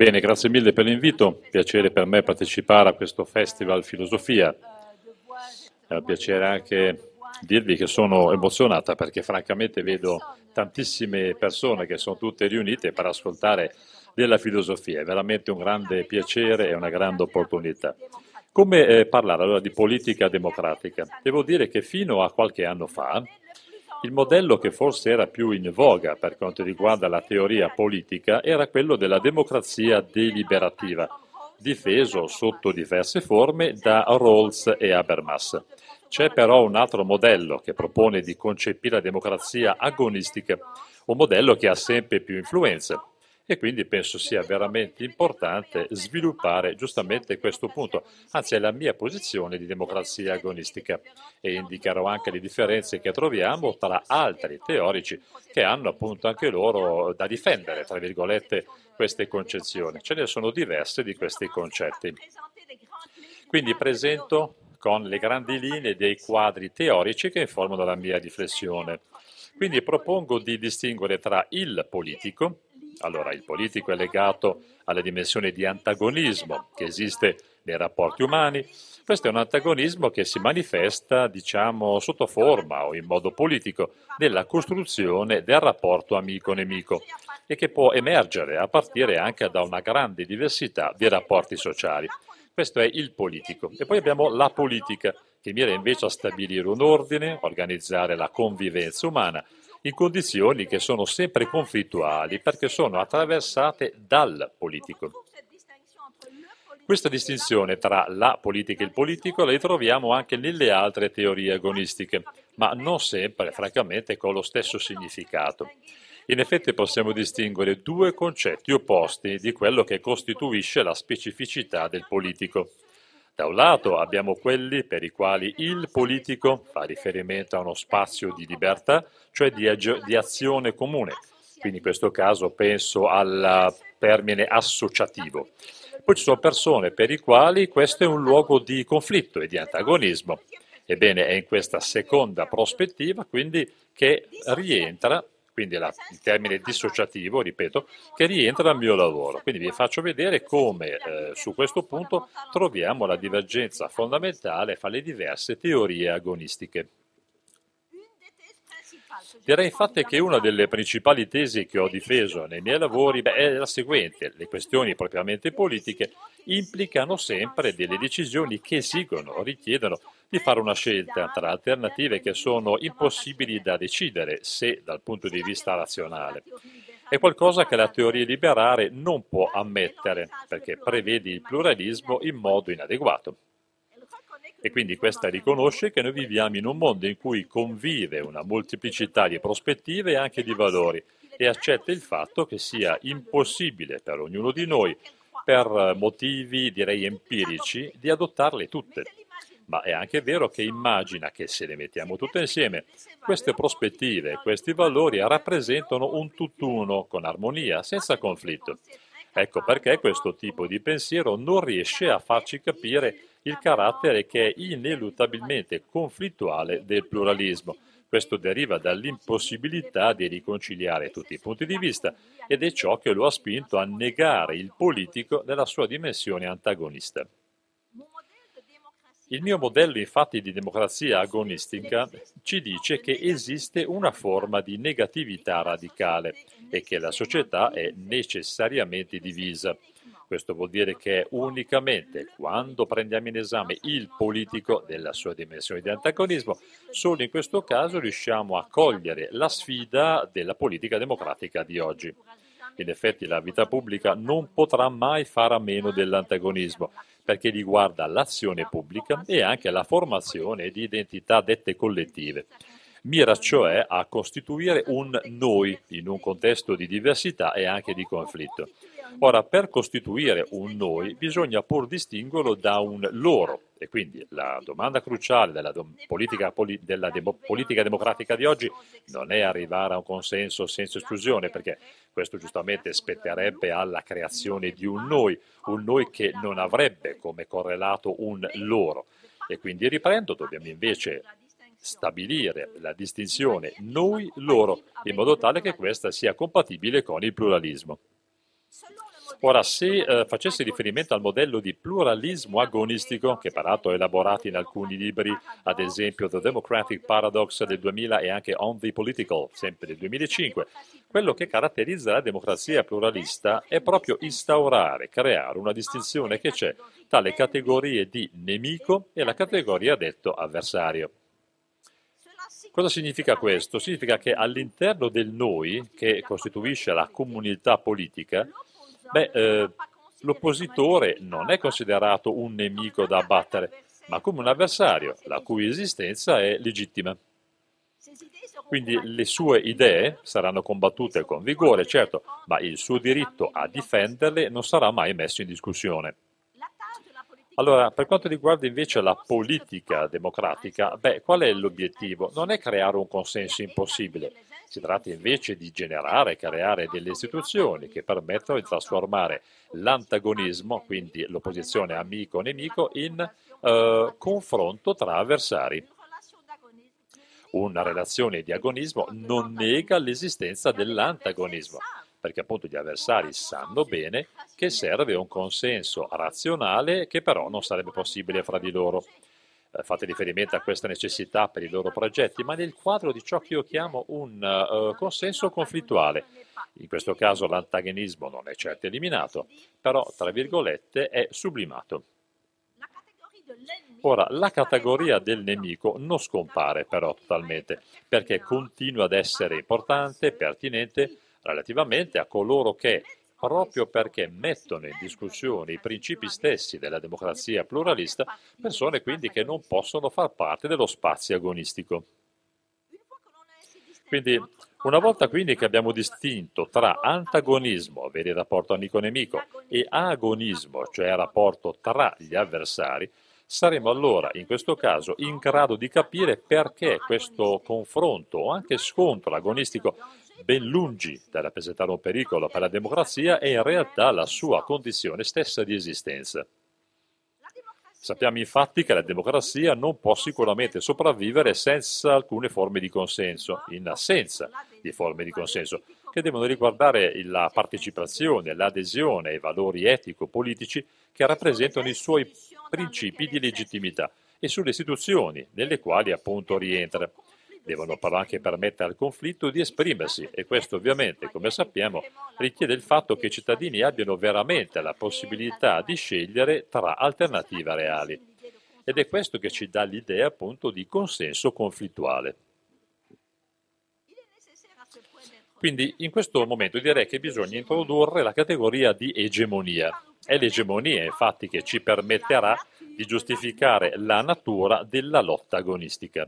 Bene, grazie mille per l'invito. Piacere per me partecipare a questo Festival Filosofia. È un piacere anche dirvi che sono emozionata perché francamente vedo tantissime persone che sono tutte riunite per ascoltare della filosofia. È veramente un grande piacere e una grande opportunità. Come eh, parlare allora di politica democratica? Devo dire che fino a qualche anno fa il modello che forse era più in voga per quanto riguarda la teoria politica era quello della democrazia deliberativa, difeso sotto diverse forme da Rawls e Habermas. C'è però un altro modello che propone di concepire la democrazia agonistica, un modello che ha sempre più influenza e quindi penso sia veramente importante sviluppare giustamente questo punto, anzi è la mia posizione di democrazia agonistica e indicherò anche le differenze che troviamo tra altri teorici che hanno appunto anche loro da difendere, tra virgolette, queste concezioni. Ce ne sono diverse di questi concetti. Quindi presento con le grandi linee dei quadri teorici che informano la mia riflessione. Quindi propongo di distinguere tra il politico, allora, il politico è legato alla dimensione di antagonismo che esiste nei rapporti umani. Questo è un antagonismo che si manifesta, diciamo, sotto forma o in modo politico nella costruzione del rapporto amico-nemico e che può emergere a partire anche da una grande diversità di rapporti sociali. Questo è il politico. E poi abbiamo la politica, che mira invece a stabilire un ordine, organizzare la convivenza umana in condizioni che sono sempre conflittuali perché sono attraversate dal politico. Questa distinzione tra la politica e il politico la ritroviamo anche nelle altre teorie agonistiche, ma non sempre, francamente, con lo stesso significato. In effetti possiamo distinguere due concetti opposti di quello che costituisce la specificità del politico. Da un lato abbiamo quelli per i quali il politico fa riferimento a uno spazio di libertà, cioè di, ag- di azione comune. Quindi in questo caso penso al termine associativo. Poi ci sono persone per i quali questo è un luogo di conflitto e di antagonismo. Ebbene, è in questa seconda prospettiva quindi che rientra quindi la, il termine dissociativo, ripeto, che rientra al mio lavoro. Quindi vi faccio vedere come eh, su questo punto troviamo la divergenza fondamentale fra le diverse teorie agonistiche. Direi infatti che una delle principali tesi che ho difeso nei miei lavori beh, è la seguente. Le questioni propriamente politiche implicano sempre delle decisioni che esigono, richiedono di fare una scelta tra alternative che sono impossibili da decidere se dal punto di vista razionale. È qualcosa che la teoria liberale non può ammettere perché prevede il pluralismo in modo inadeguato. E quindi questa riconosce che noi viviamo in un mondo in cui convive una molteplicità di prospettive e anche di valori e accetta il fatto che sia impossibile per ognuno di noi, per motivi direi empirici, di adottarle tutte ma è anche vero che immagina che se le mettiamo tutte insieme, queste prospettive, questi valori rappresentano un tutt'uno con armonia, senza conflitto. Ecco perché questo tipo di pensiero non riesce a farci capire il carattere che è ineluttabilmente conflittuale del pluralismo. Questo deriva dall'impossibilità di riconciliare tutti i punti di vista ed è ciò che lo ha spinto a negare il politico nella sua dimensione antagonista. Il mio modello infatti di democrazia agonistica ci dice che esiste una forma di negatività radicale e che la società è necessariamente divisa. Questo vuol dire che unicamente quando prendiamo in esame il politico nella sua dimensione di antagonismo, solo in questo caso riusciamo a cogliere la sfida della politica democratica di oggi. In effetti la vita pubblica non potrà mai fare a meno dell'antagonismo, perché riguarda l'azione pubblica e anche la formazione di identità dette collettive. Mira cioè a costituire un noi in un contesto di diversità e anche di conflitto. Ora, per costituire un noi bisogna pur distinguerlo da un loro e quindi la domanda cruciale della, do- politica, poli- della de- politica democratica di oggi non è arrivare a un consenso senza esclusione, perché questo giustamente spetterebbe alla creazione di un noi, un noi che non avrebbe come correlato un loro. E quindi riprendo, dobbiamo invece stabilire la distinzione noi-loro in modo tale che questa sia compatibile con il pluralismo. Ora, se eh, facessi riferimento al modello di pluralismo agonistico, che peraltro è elaborato in alcuni libri, ad esempio The Democratic Paradox del 2000 e anche On the Political, sempre del 2005, quello che caratterizza la democrazia pluralista è proprio instaurare, creare una distinzione che c'è tra le categorie di nemico e la categoria detto avversario. Cosa significa questo? Significa che all'interno del noi, che costituisce la comunità politica, beh, eh, l'oppositore non è considerato un nemico da abbattere, ma come un avversario, la cui esistenza è legittima. Quindi le sue idee saranno combattute con vigore, certo, ma il suo diritto a difenderle non sarà mai messo in discussione. Allora, per quanto riguarda invece la politica democratica, beh, qual è l'obiettivo? Non è creare un consenso impossibile, si tratta invece di generare e creare delle istituzioni che permettono di trasformare l'antagonismo, quindi l'opposizione amico-nemico, in eh, confronto tra avversari. Una relazione di agonismo non nega l'esistenza dell'antagonismo, perché appunto gli avversari sanno bene che serve un consenso razionale che però non sarebbe possibile fra di loro. Eh, fate riferimento a questa necessità per i loro progetti, ma nel quadro di ciò che io chiamo un uh, consenso conflittuale. In questo caso l'antagonismo non è certo eliminato, però, tra virgolette, è sublimato. Ora, la categoria del nemico non scompare però totalmente, perché continua ad essere importante, pertinente relativamente a coloro che, proprio perché mettono in discussione i principi stessi della democrazia pluralista, persone quindi che non possono far parte dello spazio agonistico. Quindi, una volta quindi che abbiamo distinto tra antagonismo, ovvero il rapporto amico-nemico, e agonismo, cioè il rapporto tra gli avversari, saremo allora in questo caso in grado di capire perché questo confronto o anche scontro agonistico ben lungi da rappresentare un pericolo per la democrazia, è in realtà la sua condizione stessa di esistenza. Sappiamo infatti che la democrazia non può sicuramente sopravvivere senza alcune forme di consenso, in assenza di forme di consenso, che devono riguardare la partecipazione, l'adesione ai valori etico-politici che rappresentano i suoi principi di legittimità e sulle istituzioni nelle quali appunto rientra devono però anche permettere al conflitto di esprimersi e questo ovviamente, come sappiamo, richiede il fatto che i cittadini abbiano veramente la possibilità di scegliere tra alternative reali. Ed è questo che ci dà l'idea appunto di consenso conflittuale. Quindi in questo momento direi che bisogna introdurre la categoria di egemonia. È l'egemonia infatti che ci permetterà di giustificare la natura della lotta agonistica.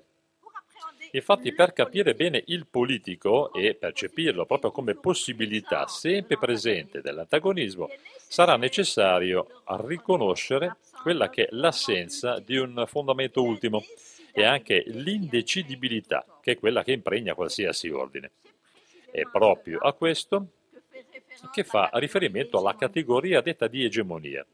Infatti per capire bene il politico e percepirlo proprio come possibilità sempre presente dell'antagonismo, sarà necessario riconoscere quella che è l'assenza di un fondamento ultimo e anche l'indecidibilità, che è quella che impregna qualsiasi ordine. È proprio a questo che fa riferimento alla categoria detta di egemonia.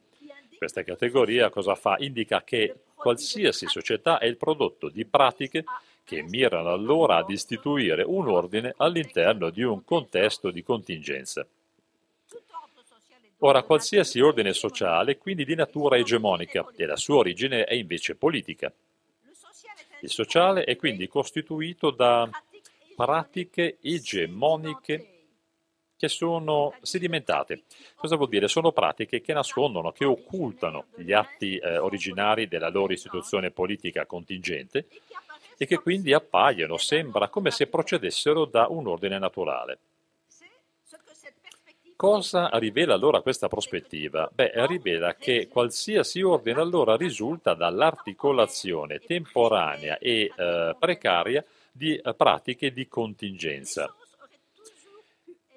Questa categoria cosa fa? Indica che qualsiasi società è il prodotto di pratiche che mirano allora ad istituire un ordine all'interno di un contesto di contingenza. Ora, qualsiasi ordine sociale è quindi di natura egemonica e la sua origine è invece politica. Il sociale è quindi costituito da pratiche egemoniche che sono sedimentate. Cosa vuol dire? Sono pratiche che nascondono, che occultano gli atti eh, originari della loro istituzione politica contingente e che quindi appaiono, sembra come se procedessero da un ordine naturale. Cosa rivela allora questa prospettiva? Beh, rivela che qualsiasi ordine allora risulta dall'articolazione temporanea e eh, precaria di eh, pratiche di contingenza.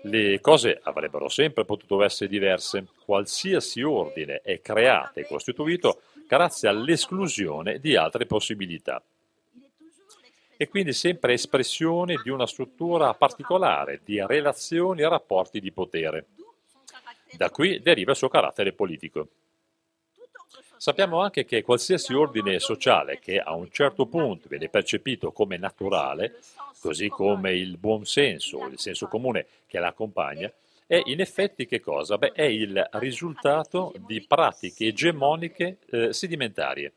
Le cose avrebbero sempre potuto essere diverse. Qualsiasi ordine è creato e costituito grazie all'esclusione di altre possibilità e quindi sempre espressione di una struttura particolare di relazioni e rapporti di potere. Da qui deriva il suo carattere politico. Sappiamo anche che qualsiasi ordine sociale che a un certo punto viene percepito come naturale, così come il buon senso o il senso comune che l'accompagna, è in effetti che cosa? Beh, è il risultato di pratiche egemoniche eh, sedimentarie.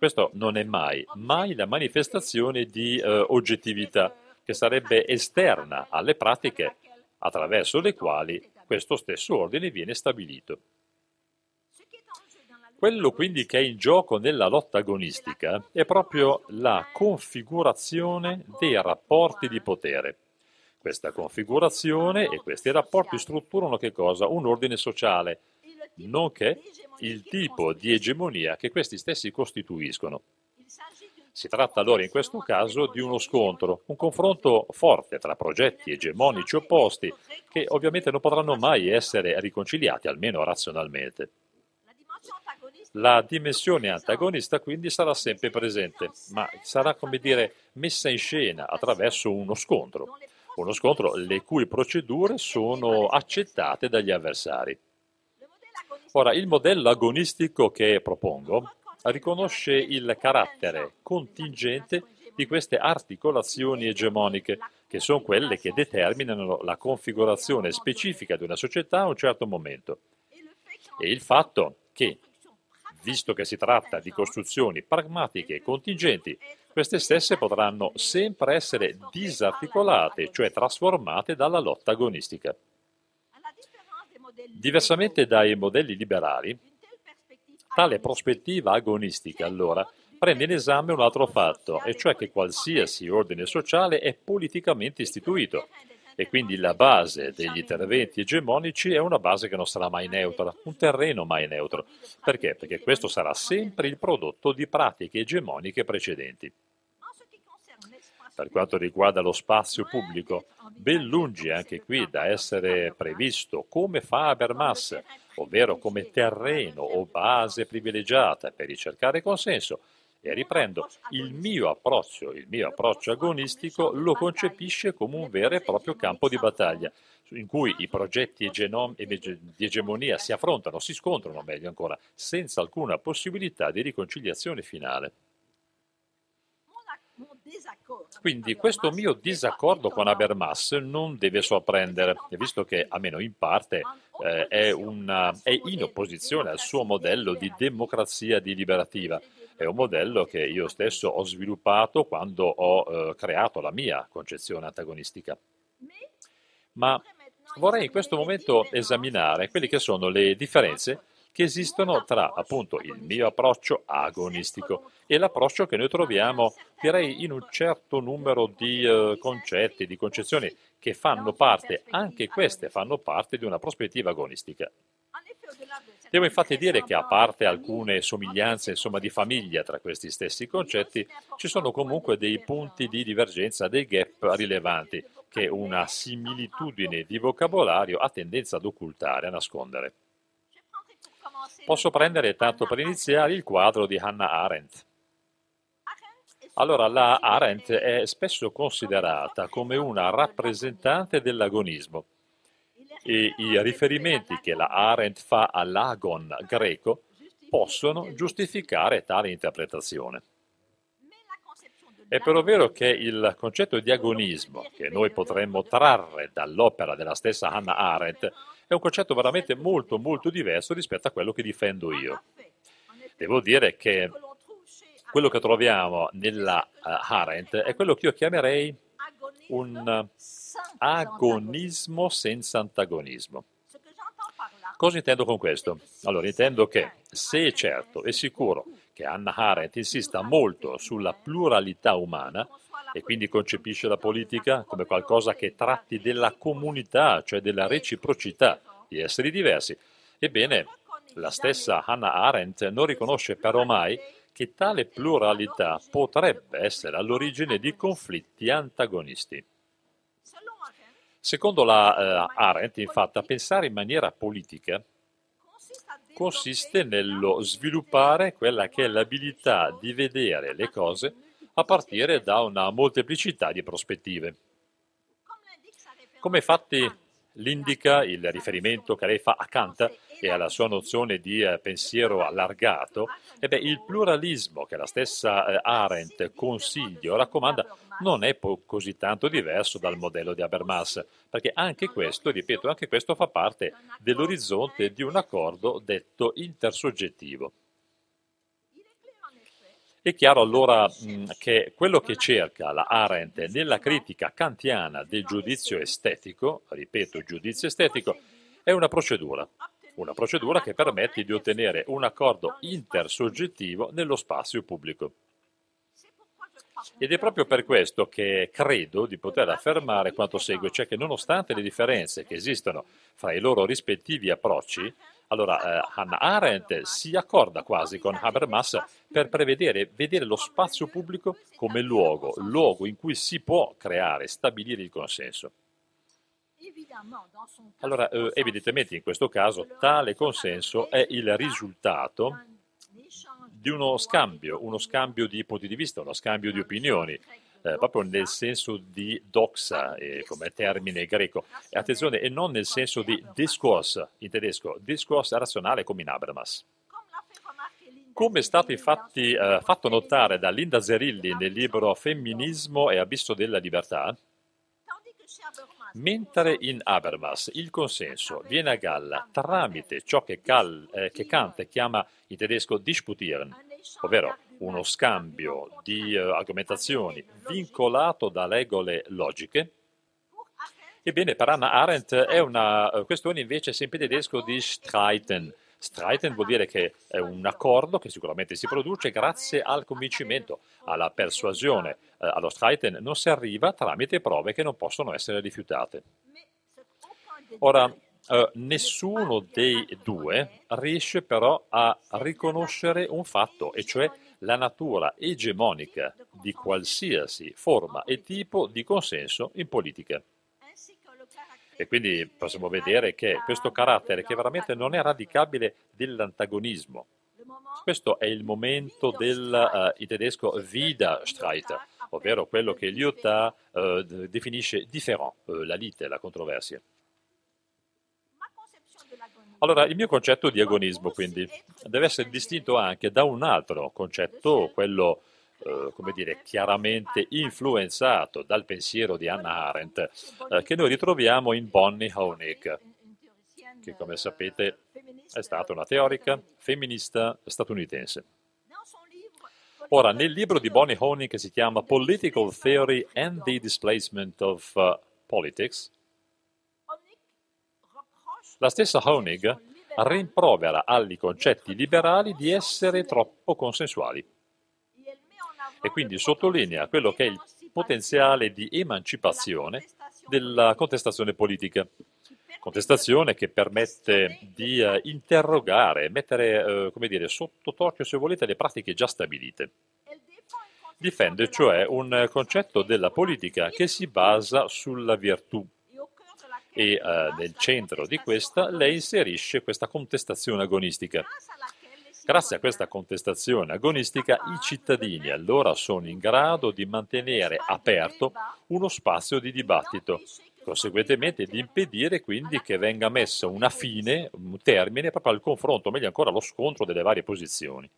Questo non è mai, mai la manifestazione di eh, oggettività che sarebbe esterna alle pratiche attraverso le quali questo stesso ordine viene stabilito. Quello quindi che è in gioco nella lotta agonistica è proprio la configurazione dei rapporti di potere. Questa configurazione e questi rapporti strutturano che cosa? Un ordine sociale, nonché il tipo di egemonia che questi stessi costituiscono. Si tratta allora in questo caso di uno scontro, un confronto forte tra progetti egemonici opposti che ovviamente non potranno mai essere riconciliati, almeno razionalmente. La dimensione antagonista quindi sarà sempre presente, ma sarà come dire messa in scena attraverso uno scontro, uno scontro le cui procedure sono accettate dagli avversari. Ora, il modello agonistico che propongo riconosce il carattere contingente di queste articolazioni egemoniche, che sono quelle che determinano la configurazione specifica di una società a un certo momento. E il fatto che visto che si tratta di costruzioni pragmatiche e contingenti, queste stesse potranno sempre essere disarticolate, cioè trasformate dalla lotta agonistica. Diversamente dai modelli liberali, tale prospettiva agonistica allora prende in esame un altro fatto, e cioè che qualsiasi ordine sociale è politicamente istituito e quindi la base degli interventi egemonici è una base che non sarà mai neutra, un terreno mai neutro. Perché? Perché questo sarà sempre il prodotto di pratiche egemoniche precedenti. Per quanto riguarda lo spazio pubblico, ben lungi anche qui da essere previsto come fa Habermas, ovvero come terreno o base privilegiata per ricercare consenso, e riprendo, il mio approccio, il mio approccio agonistico lo concepisce come un vero e proprio campo di battaglia, in cui i progetti di egemonia si affrontano, si scontrano meglio ancora, senza alcuna possibilità di riconciliazione finale. Quindi questo mio disaccordo con Habermas non deve sorprendere, visto che, almeno in parte, eh, è, una, è in opposizione al suo modello di democrazia deliberativa. È un modello che io stesso ho sviluppato quando ho eh, creato la mia concezione antagonistica. Ma vorrei in questo momento esaminare quelle che sono le differenze che esistono tra appunto il mio approccio agonistico e l'approccio che noi troviamo, direi, in un certo numero di eh, concetti, di concezioni che fanno parte, anche queste fanno parte di una prospettiva agonistica. Devo infatti dire che a parte alcune somiglianze insomma, di famiglia tra questi stessi concetti, ci sono comunque dei punti di divergenza, dei gap rilevanti che una similitudine di vocabolario ha tendenza ad occultare, a nascondere. Posso prendere tanto per iniziare il quadro di Hannah Arendt. Allora, la Arendt è spesso considerata come una rappresentante dell'agonismo e i riferimenti che la Arendt fa all'agon greco possono giustificare tale interpretazione. È però vero che il concetto di agonismo che noi potremmo trarre dall'opera della stessa Hannah Arendt è un concetto veramente molto molto diverso rispetto a quello che difendo io. Devo dire che quello che troviamo nella uh, Arendt è quello che io chiamerei un agonismo senza antagonismo. Cosa intendo con questo? Allora, intendo che se è certo e sicuro che Anna Arendt insista molto sulla pluralità umana e quindi concepisce la politica come qualcosa che tratti della comunità, cioè della reciprocità di esseri diversi, ebbene, la stessa Hannah Arendt non riconosce però mai che tale pluralità potrebbe essere all'origine di conflitti antagonisti. Secondo la uh, Arendt, infatti, pensare in maniera politica consiste nello sviluppare quella che è l'abilità di vedere le cose a partire da una molteplicità di prospettive. Come infatti l'indica il riferimento che lei fa a Kant, e alla sua nozione di eh, pensiero allargato, eh beh, il pluralismo che la stessa eh, Arendt consiglia o raccomanda non è così tanto diverso dal modello di Habermas, perché anche questo, ripeto, anche questo fa parte dell'orizzonte di un accordo detto intersoggettivo. È chiaro allora mh, che quello che cerca la Arendt nella critica kantiana del giudizio estetico, ripeto, giudizio estetico, è una procedura, una procedura che permette di ottenere un accordo intersoggettivo nello spazio pubblico. Ed è proprio per questo che credo di poter affermare quanto segue, cioè che nonostante le differenze che esistono fra i loro rispettivi approcci, allora eh, Hannah Arendt si accorda quasi con Habermas per prevedere vedere lo spazio pubblico come luogo, luogo in cui si può creare, stabilire il consenso. Allora, eh, evidentemente in questo caso tale consenso è il risultato di uno scambio, uno scambio di punti di vista, uno scambio di opinioni, eh, proprio nel senso di doxa, eh, come termine greco, e attenzione, e non nel senso di discourse in tedesco, discourse razionale come in Habermas. Come è stato infatti eh, fatto notare da Linda Zerilli nel libro Femminismo e abisso della libertà, mentre in Habermas il consenso viene a galla tramite ciò che, Cal, eh, che Kant chiama in tedesco disputieren, ovvero uno scambio di uh, argomentazioni vincolato da regole logiche, ebbene per Anna Arendt è una uh, questione invece sempre tedesco di streiten. Streiten vuol dire che è un accordo che sicuramente si produce grazie al convincimento, alla persuasione. Uh, allo streiten non si arriva tramite prove che non possono essere rifiutate. Ora, Uh, nessuno dei due riesce però a riconoscere un fatto, e cioè la natura egemonica di qualsiasi forma e tipo di consenso in politica. E quindi possiamo vedere che questo carattere, che veramente non è radicabile dell'antagonismo, questo è il momento del, uh, in tedesco, Widerstreit, ovvero quello che Lyotard uh, definisce différent, uh, la lite, la controversia. Allora, il mio concetto di agonismo, quindi, deve essere distinto anche da un altro concetto, quello, eh, come dire, chiaramente influenzato dal pensiero di Hannah Arendt, eh, che noi ritroviamo in Bonnie Honig, che, come sapete, è stata una teorica femminista statunitense. Ora, nel libro di Bonnie Honig che si chiama Political Theory and the Displacement of uh, Politics, la stessa Honig rimprovera agli concetti liberali di essere troppo consensuali e quindi sottolinea quello che è il potenziale di emancipazione della contestazione politica. Contestazione che permette di uh, interrogare, mettere uh, come dire, sotto torchio, se volete, le pratiche già stabilite. Difende cioè un concetto della politica che si basa sulla virtù, e eh, nel centro di questa lei inserisce questa contestazione agonistica. Grazie a questa contestazione agonistica i cittadini allora sono in grado di mantenere aperto uno spazio di dibattito, conseguentemente di impedire quindi che venga messo una fine, un termine proprio al confronto, o meglio ancora allo scontro delle varie posizioni.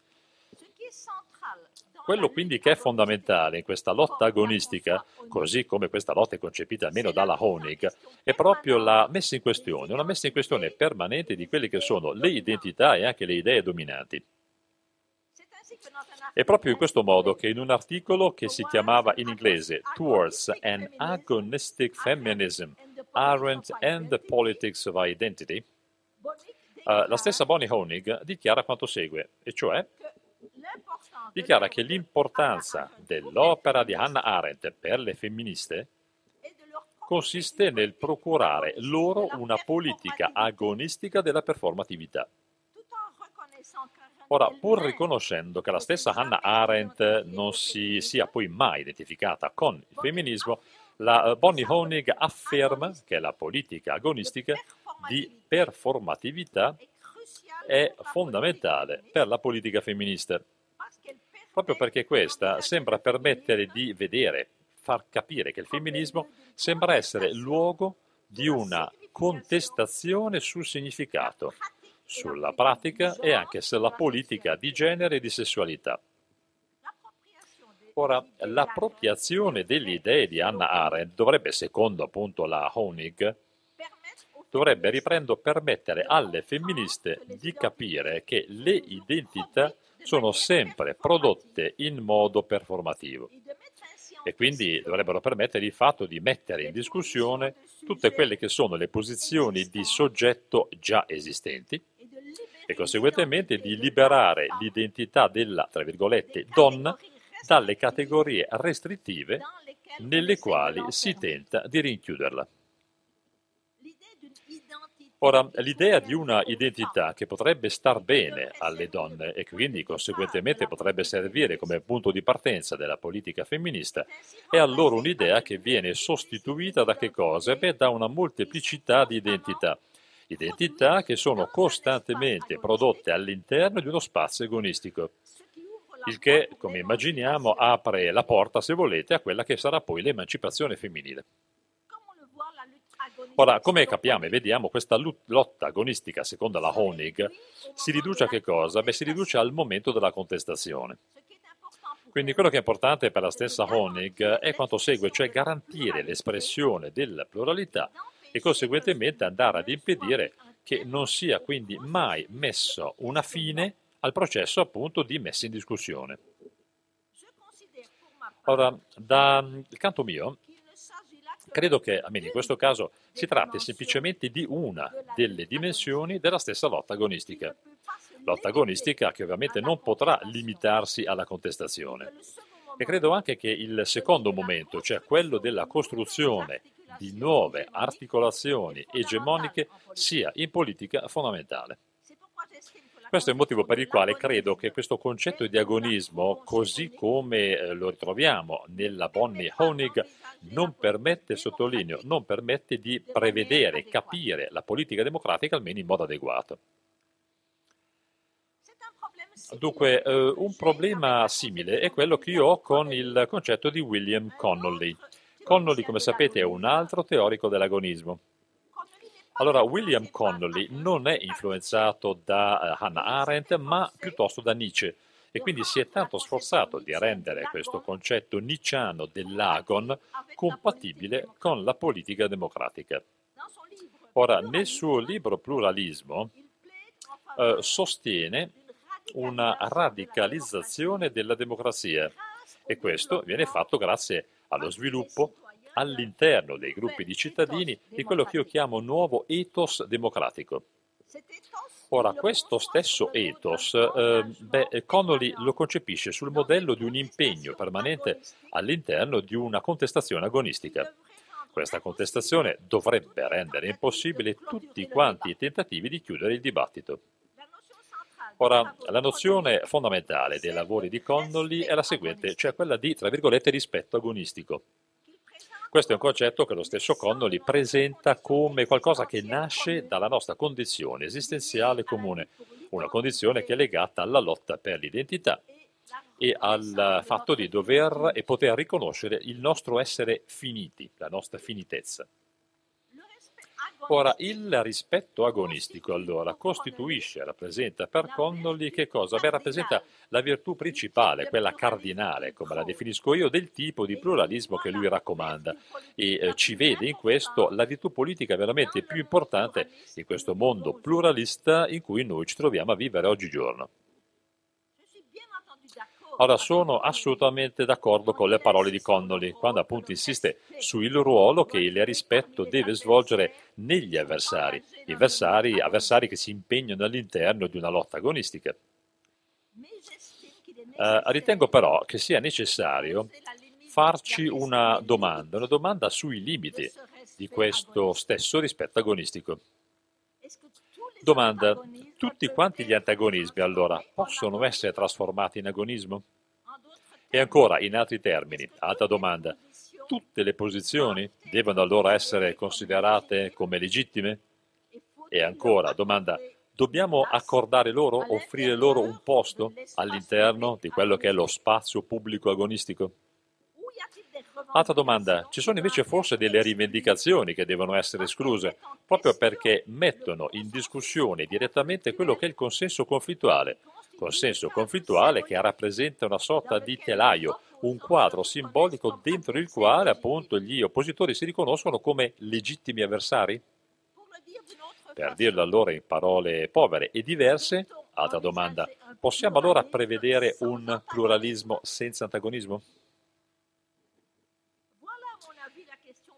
Quello quindi che è fondamentale in questa lotta agonistica, così come questa lotta è concepita almeno dalla Honig, è proprio la messa in questione, una messa in questione permanente di quelle che sono le identità e anche le idee dominanti. È proprio in questo modo che in un articolo che si chiamava in inglese Towards an Agonistic Feminism, Arendt and the Politics of Identity, uh, la stessa Bonnie Honig dichiara quanto segue, e cioè dichiara che l'importanza dell'opera di Hannah Arendt per le femministe consiste nel procurare loro una politica agonistica della performatività. Ora, pur riconoscendo che la stessa Hannah Arendt non si sia poi mai identificata con il femminismo, la Bonnie Honig afferma che la politica agonistica di performatività è fondamentale per la politica femminista proprio perché questa sembra permettere di vedere, far capire che il femminismo sembra essere luogo di una contestazione sul significato, sulla pratica e anche sulla politica di genere e di sessualità. Ora, l'appropriazione delle idee di Hannah Arendt dovrebbe, secondo appunto la Honig, dovrebbe riprendo permettere alle femministe di capire che le identità sono sempre prodotte in modo performativo e quindi dovrebbero permettere di fatto di mettere in discussione tutte quelle che sono le posizioni di soggetto già esistenti e conseguentemente di liberare l'identità della, tra virgolette, donna dalle categorie restrittive nelle quali si tenta di rinchiuderla. Ora, l'idea di una identità che potrebbe star bene alle donne e quindi conseguentemente potrebbe servire come punto di partenza della politica femminista è allora un'idea che viene sostituita da che cosa? Beh, da una molteplicità di identità. Identità che sono costantemente prodotte all'interno di uno spazio agonistico il che, come immaginiamo, apre la porta, se volete, a quella che sarà poi l'emancipazione femminile. Ora, come capiamo e vediamo, questa lotta agonistica, secondo la Honig, si riduce a che cosa? Beh, si riduce al momento della contestazione. Quindi quello che è importante per la stessa Honig è quanto segue, cioè garantire l'espressione della pluralità e conseguentemente andare ad impedire che non sia quindi mai messo una fine al processo appunto di messa in discussione. Ora, dal canto mio, credo che, almeno in questo caso, si tratti semplicemente di una delle dimensioni della stessa lotta agonistica. Lotta agonistica che ovviamente non potrà limitarsi alla contestazione. E credo anche che il secondo momento, cioè quello della costruzione di nuove articolazioni egemoniche, sia in politica fondamentale. Questo è il motivo per il quale credo che questo concetto di agonismo, così come eh, lo ritroviamo nella Bonnie Honig, non permette, sottolineo, non permette di prevedere, capire la politica democratica almeno in modo adeguato. Dunque, eh, un problema simile è quello che io ho con il concetto di William Connolly. Connolly, come sapete, è un altro teorico dell'agonismo. Allora, William Connolly non è influenzato da uh, Hannah Arendt, ma piuttosto da Nietzsche, e quindi si è tanto sforzato di rendere questo concetto nicciano dell'agon compatibile con la politica democratica. Ora, nel suo libro Pluralismo eh, sostiene una radicalizzazione della democrazia e questo viene fatto grazie allo sviluppo all'interno dei gruppi di cittadini di quello che io chiamo nuovo ethos democratico. Ora, questo stesso ethos, eh, beh, Connolly lo concepisce sul modello di un impegno permanente all'interno di una contestazione agonistica. Questa contestazione dovrebbe rendere impossibile tutti quanti i tentativi di chiudere il dibattito. Ora, la nozione fondamentale dei lavori di Connolly è la seguente, cioè quella di, tra virgolette, rispetto agonistico. Questo è un concetto che lo stesso Connolly presenta come qualcosa che nasce dalla nostra condizione esistenziale comune, una condizione che è legata alla lotta per l'identità e al fatto di dover e poter riconoscere il nostro essere finiti, la nostra finitezza. Ora, il rispetto agonistico allora costituisce, rappresenta per Connolly che cosa? Beh, rappresenta la virtù principale, quella cardinale, come la definisco io, del tipo di pluralismo che lui raccomanda e eh, ci vede in questo la virtù politica veramente più importante in questo mondo pluralista in cui noi ci troviamo a vivere oggigiorno. Ora sono assolutamente d'accordo con le parole di Connolly quando appunto insiste sul ruolo che il rispetto deve svolgere negli avversari, avversari, avversari che si impegnano all'interno di una lotta agonistica. Uh, ritengo però che sia necessario farci una domanda, una domanda sui limiti di questo stesso rispetto agonistico. Domanda, tutti quanti gli antagonismi allora possono essere trasformati in agonismo? E ancora, in altri termini, altra domanda, tutte le posizioni devono allora essere considerate come legittime? E ancora, domanda, dobbiamo accordare loro, offrire loro un posto all'interno di quello che è lo spazio pubblico agonistico? Altra domanda, ci sono invece forse delle rivendicazioni che devono essere escluse proprio perché mettono in discussione direttamente quello che è il consenso conflittuale, consenso conflittuale che rappresenta una sorta di telaio, un quadro simbolico dentro il quale appunto gli oppositori si riconoscono come legittimi avversari? Per dirlo allora in parole povere e diverse, altra domanda, possiamo allora prevedere un pluralismo senza antagonismo?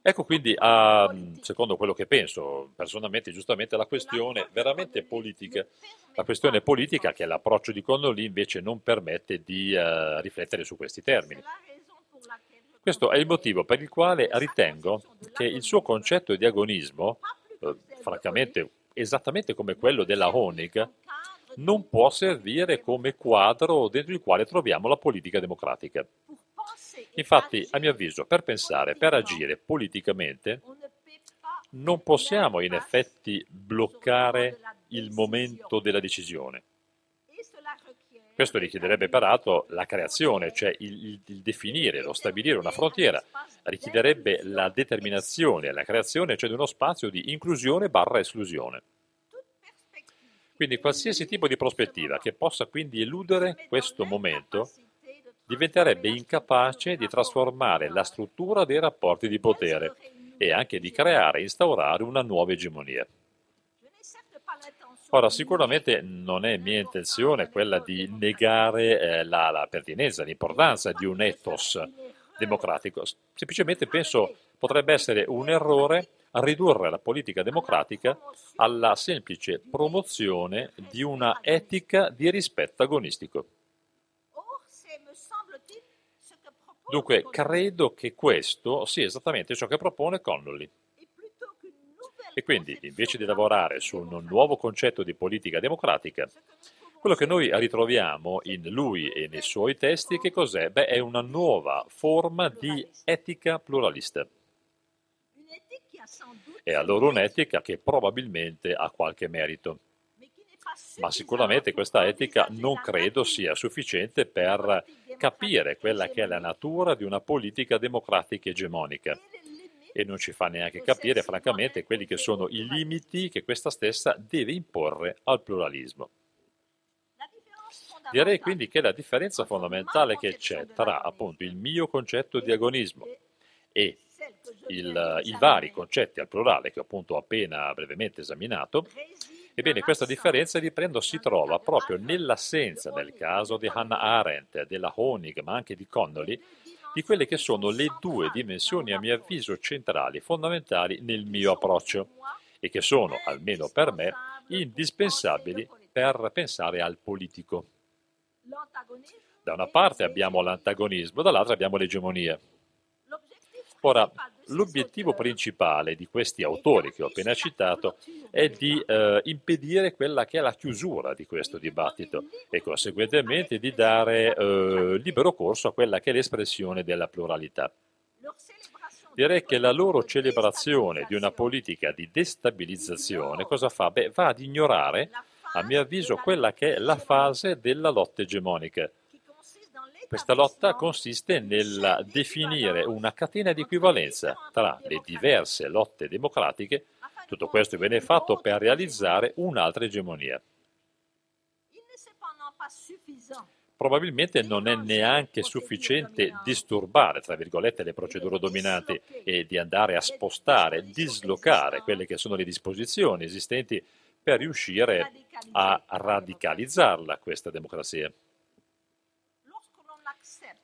Ecco quindi, a, secondo quello che penso, personalmente, giustamente, la questione veramente politica. La questione politica che l'approccio di Connolly invece non permette di uh, riflettere su questi termini. Questo è il motivo per il quale ritengo che il suo concetto di agonismo, eh, francamente esattamente come quello della Honig, non può servire come quadro dentro il quale troviamo la politica democratica. Infatti, a mio avviso, per pensare, per agire politicamente, non possiamo in effetti bloccare il momento della decisione. Questo richiederebbe peraltro la creazione, cioè il, il, definire, lo stabilire una frontiera, richiederebbe la determinazione, la creazione, cioè di uno spazio di inclusione barra esclusione. Quindi qualsiasi tipo di prospettiva che possa quindi eludere questo momento diventerebbe incapace di trasformare la struttura dei rapporti di potere e anche di creare e instaurare una nuova egemonia. Ora, sicuramente non è mia intenzione quella di negare eh, la, la pertinenza, l'importanza di un ethos democratico, semplicemente penso potrebbe essere un errore ridurre la politica democratica alla semplice promozione di una etica di rispetto agonistico. Dunque, credo che questo sia esattamente ciò che propone Connolly. E quindi, invece di lavorare su un nuovo concetto di politica democratica, quello che noi ritroviamo in lui e nei suoi testi, che cos'è? Beh, è una nuova forma di etica pluralista. È allora un'etica che probabilmente ha qualche merito ma sicuramente questa etica non credo sia sufficiente per capire quella che è la natura di una politica democratica egemonica e non ci fa neanche capire francamente quelli che sono i limiti che questa stessa deve imporre al pluralismo. Direi quindi che la differenza fondamentale che c'è tra appunto il mio concetto di agonismo e il, i vari concetti al plurale che appunto ho appena brevemente esaminato Ebbene, questa differenza di prendo si trova proprio nell'assenza, nel caso di Hannah Arendt, della Honig, ma anche di Connolly, di quelle che sono le due dimensioni, a mio avviso, centrali, fondamentali nel mio approccio e che sono, almeno per me, indispensabili per pensare al politico. Da una parte abbiamo l'antagonismo, dall'altra abbiamo l'egemonia. Ora, l'obiettivo principale di questi autori che ho appena citato è di eh, impedire quella che è la chiusura di questo dibattito e conseguentemente di dare eh, libero corso a quella che è l'espressione della pluralità. Direi che la loro celebrazione di una politica di destabilizzazione cosa fa? Beh, va ad ignorare, a mio avviso, quella che è la fase della lotta egemonica questa lotta consiste nel definire una catena di equivalenza tra le diverse lotte democratiche. Tutto questo viene fatto per realizzare un'altra egemonia. Probabilmente non è neanche sufficiente disturbare, tra virgolette, le procedure dominanti e di andare a spostare, dislocare quelle che sono le disposizioni esistenti per riuscire a radicalizzarla questa democrazia.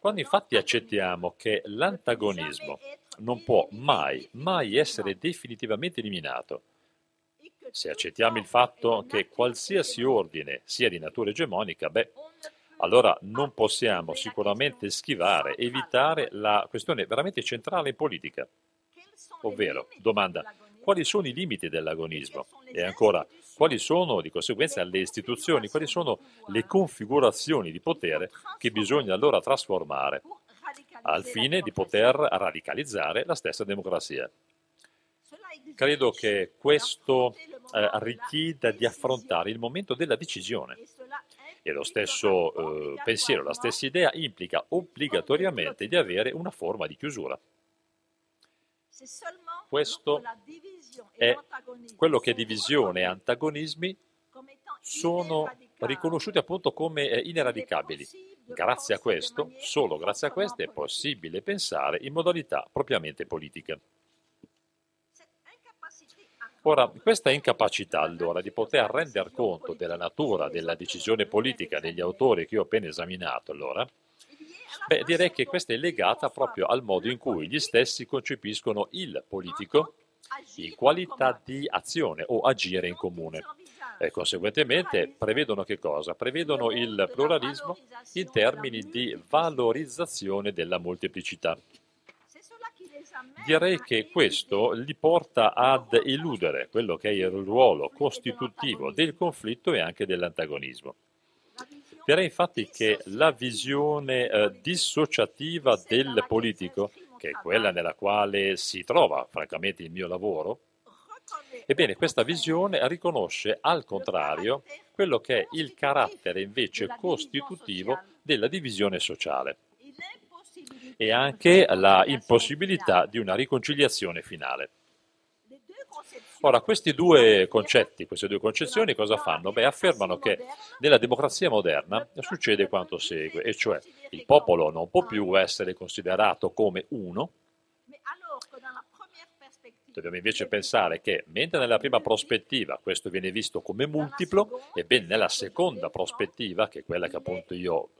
Quando infatti accettiamo che l'antagonismo non può mai, mai essere definitivamente eliminato, se accettiamo il fatto che qualsiasi ordine sia di natura egemonica, beh, allora non possiamo sicuramente schivare, evitare la questione veramente centrale in politica. Ovvero, domanda, quali sono i limiti dell'agonismo? E ancora, quali sono di conseguenza le istituzioni, quali sono le configurazioni di potere che bisogna allora trasformare al fine di poter radicalizzare la stessa democrazia. Credo che questo eh, richieda di affrontare il momento della decisione e lo stesso eh, pensiero, la stessa idea implica obbligatoriamente di avere una forma di chiusura. Questo è quello che divisione e antagonismi sono riconosciuti appunto come eh, ineradicabili. Grazie a questo, solo grazie a questo, è possibile pensare in modalità propriamente politica. Ora, questa incapacità allora di poter rendere conto della natura della decisione politica degli autori che ho appena esaminato, allora, beh, direi che questa è legata proprio al modo in cui gli stessi concepiscono il politico in qualità di azione o agire in comune. E conseguentemente prevedono che cosa? Prevedono il pluralismo in termini di valorizzazione della molteplicità. Direi che questo li porta ad eludere quello che è il ruolo costitutivo del conflitto e anche dell'antagonismo. Direi infatti che la visione eh, dissociativa del politico, che è quella nella quale si trova francamente il mio lavoro, Ebbene, questa visione riconosce al contrario quello che è il carattere invece costitutivo della divisione sociale. E anche la impossibilità di una riconciliazione finale. Ora, questi due concetti, queste due concezioni cosa fanno? Beh, affermano che nella democrazia moderna succede quanto segue, e cioè il popolo non può più essere considerato come uno, Dobbiamo invece pensare che mentre nella prima prospettiva questo viene visto come multiplo, ebbene nella seconda prospettiva, che è quella che appunto io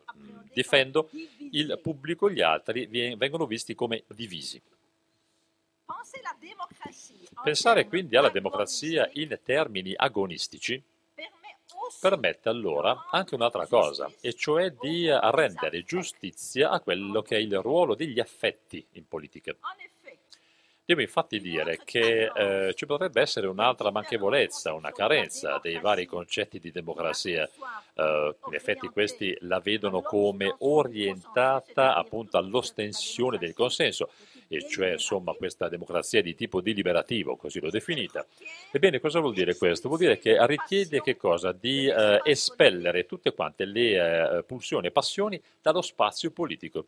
difendo, il pubblico e gli altri vengono visti come divisi. Pensare quindi alla democrazia in termini agonistici permette allora anche un'altra cosa, e cioè di rendere giustizia a quello che è il ruolo degli affetti in politica. Devo infatti dire che eh, ci potrebbe essere un'altra manchevolezza, una carenza dei vari concetti di democrazia. Eh, in effetti questi la vedono come orientata appunto all'ostensione del consenso, e cioè insomma questa democrazia di tipo deliberativo, così l'ho definita. Ebbene, cosa vuol dire questo? Vuol dire che richiede che cosa? Di eh, espellere tutte quante le eh, pulsioni e passioni dallo spazio politico.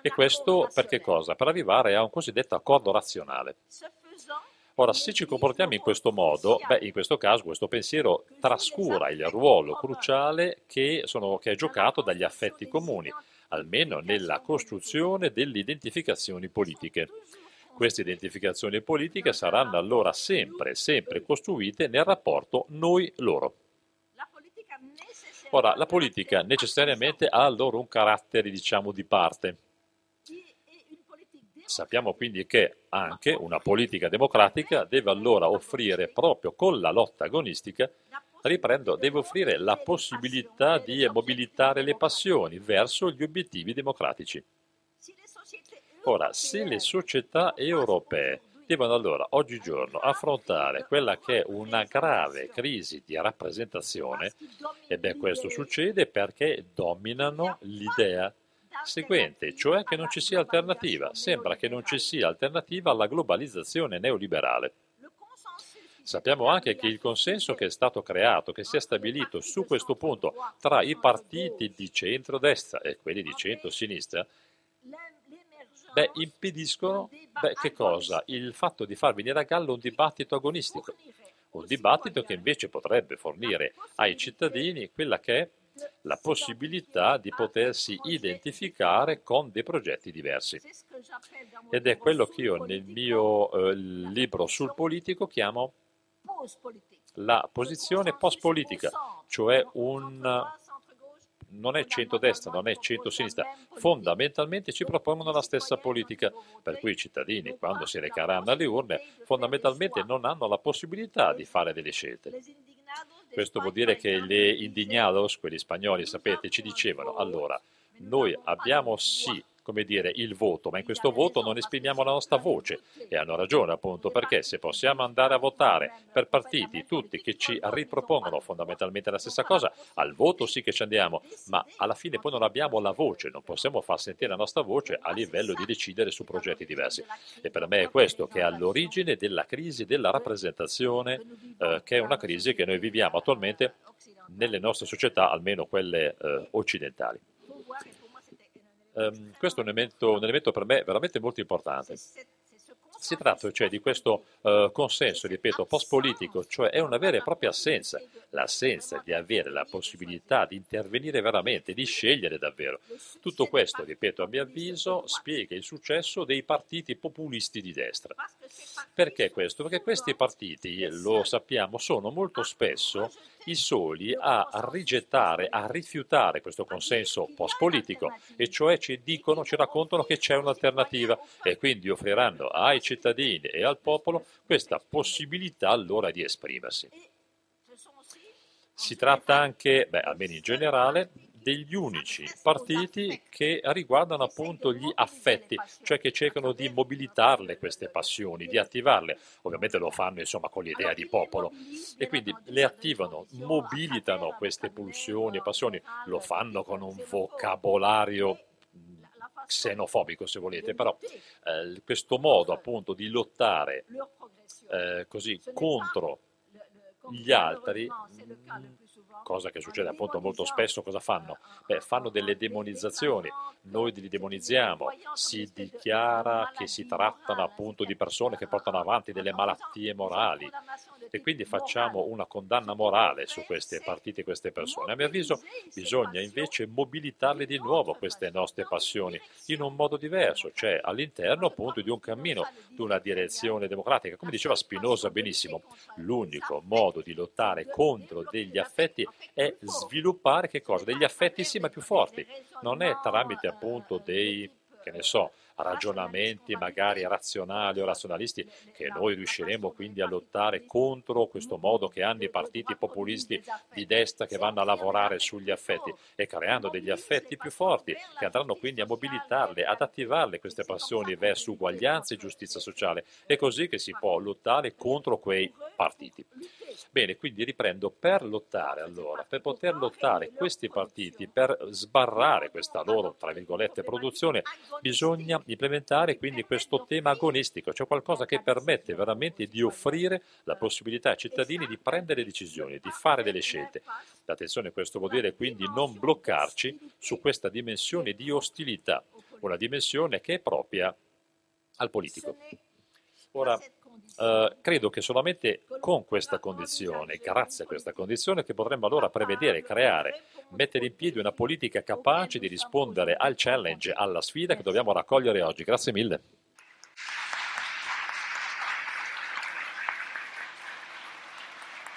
E questo per che cosa? Per arrivare a un cosiddetto accordo razionale. Ora, se ci comportiamo in questo modo, beh, in questo caso questo pensiero trascura il ruolo cruciale che, sono, che è giocato dagli affetti comuni, almeno nella costruzione delle identificazioni politiche. Queste identificazioni politiche saranno allora sempre, sempre costruite nel rapporto noi-loro. Ora, la politica necessariamente ha allora un carattere, diciamo, di parte Sappiamo quindi che anche una politica democratica deve allora offrire proprio con la lotta agonistica, riprendo, deve offrire la possibilità di mobilitare le passioni verso gli obiettivi democratici. Ora, se le società europee devono allora oggigiorno affrontare quella che è una grave crisi di rappresentazione, e ben questo succede perché dominano l'idea seguente, cioè che non ci sia alternativa. Sembra che non ci sia alternativa alla globalizzazione neoliberale. Sappiamo anche che il consenso che è stato creato, che si è stabilito su questo punto tra i partiti di centro-destra e quelli di centro-sinistra, beh, impediscono beh, che cosa? Il fatto di far venire a gallo un dibattito agonistico, un dibattito che invece potrebbe fornire ai cittadini quella che è la possibilità di potersi identificare con dei progetti diversi. Ed è quello che io nel mio eh, libro sul politico chiamo la posizione post-politica, cioè un non è centro-destra, non è centro-sinistra, fondamentalmente ci propongono la stessa politica, per cui i cittadini, quando si recheranno alle urne, fondamentalmente non hanno la possibilità di fare delle scelte. Questo vuol dire che le indignados, quelli spagnoli, sapete, ci dicevano, allora, noi abbiamo sì come dire, il voto, ma in questo voto non esprimiamo la nostra voce e hanno ragione appunto perché se possiamo andare a votare per partiti tutti che ci ripropongono fondamentalmente la stessa cosa, al voto sì che ci andiamo, ma alla fine poi non abbiamo la voce, non possiamo far sentire la nostra voce a livello di decidere su progetti diversi. E per me è questo che è all'origine della crisi della rappresentazione, eh, che è una crisi che noi viviamo attualmente nelle nostre società, almeno quelle eh, occidentali. Um, questo è un elemento, un elemento, per me veramente molto importante. Si tratta cioè di questo uh, consenso, ripeto, post-politico, cioè è una vera e propria assenza, l'assenza di avere la possibilità di intervenire veramente, di scegliere davvero. Tutto questo, ripeto, a mio avviso, spiega il successo dei partiti populisti di destra. Perché questo? Perché questi partiti, lo sappiamo, sono molto spesso i soli a rigettare, a rifiutare questo consenso post-politico, e cioè ci dicono, ci raccontano che c'è un'alternativa e quindi offriranno ai cittadini e al popolo questa possibilità allora di esprimersi. Si tratta anche, beh, almeno in generale, degli unici partiti che riguardano appunto gli affetti, cioè che cercano di mobilitarle queste passioni, di attivarle. Ovviamente lo fanno insomma con l'idea di popolo. e quindi le attivano, mobilitano queste pulsioni e passioni, lo fanno con un vocabolario xenofobico se volete, però eh, questo modo appunto di lottare eh, così contro gli altri cosa che succede appunto molto spesso, cosa fanno? Beh, fanno delle demonizzazioni, noi li demonizziamo, si dichiara che si trattano appunto di persone che portano avanti delle malattie morali e quindi facciamo una condanna morale su queste partite queste persone. A mio avviso bisogna invece mobilitarle di nuovo queste nostre passioni in un modo diverso, cioè all'interno appunto di un cammino, di una direzione democratica. Come diceva Spinoza benissimo, l'unico modo di lottare contro degli affetti è sviluppare che cosa? Degli affetti sì ma più forti. Non è tramite appunto dei, che ne so, ragionamenti magari razionali o razionalisti che noi riusciremo quindi a lottare contro questo modo che hanno i partiti populisti di destra che vanno a lavorare sugli affetti e creando degli affetti più forti che andranno quindi a mobilitarle, ad attivarle queste passioni verso uguaglianza e giustizia sociale. È così che si può lottare contro quei partiti. Bene, quindi riprendo, per lottare allora, per poter lottare questi partiti, per sbarrare questa loro, tra virgolette, produzione, bisogna implementare quindi questo tema agonistico, cioè qualcosa che permette veramente di offrire la possibilità ai cittadini di prendere decisioni, di fare delle scelte. Attenzione, questo vuol dire quindi non bloccarci su questa dimensione di ostilità, una dimensione che è propria al politico. Ora, Uh, credo che solamente con questa condizione, grazie a questa condizione, che potremmo allora prevedere, creare, mettere in piedi una politica capace di rispondere al challenge, alla sfida che dobbiamo raccogliere oggi. Grazie mille.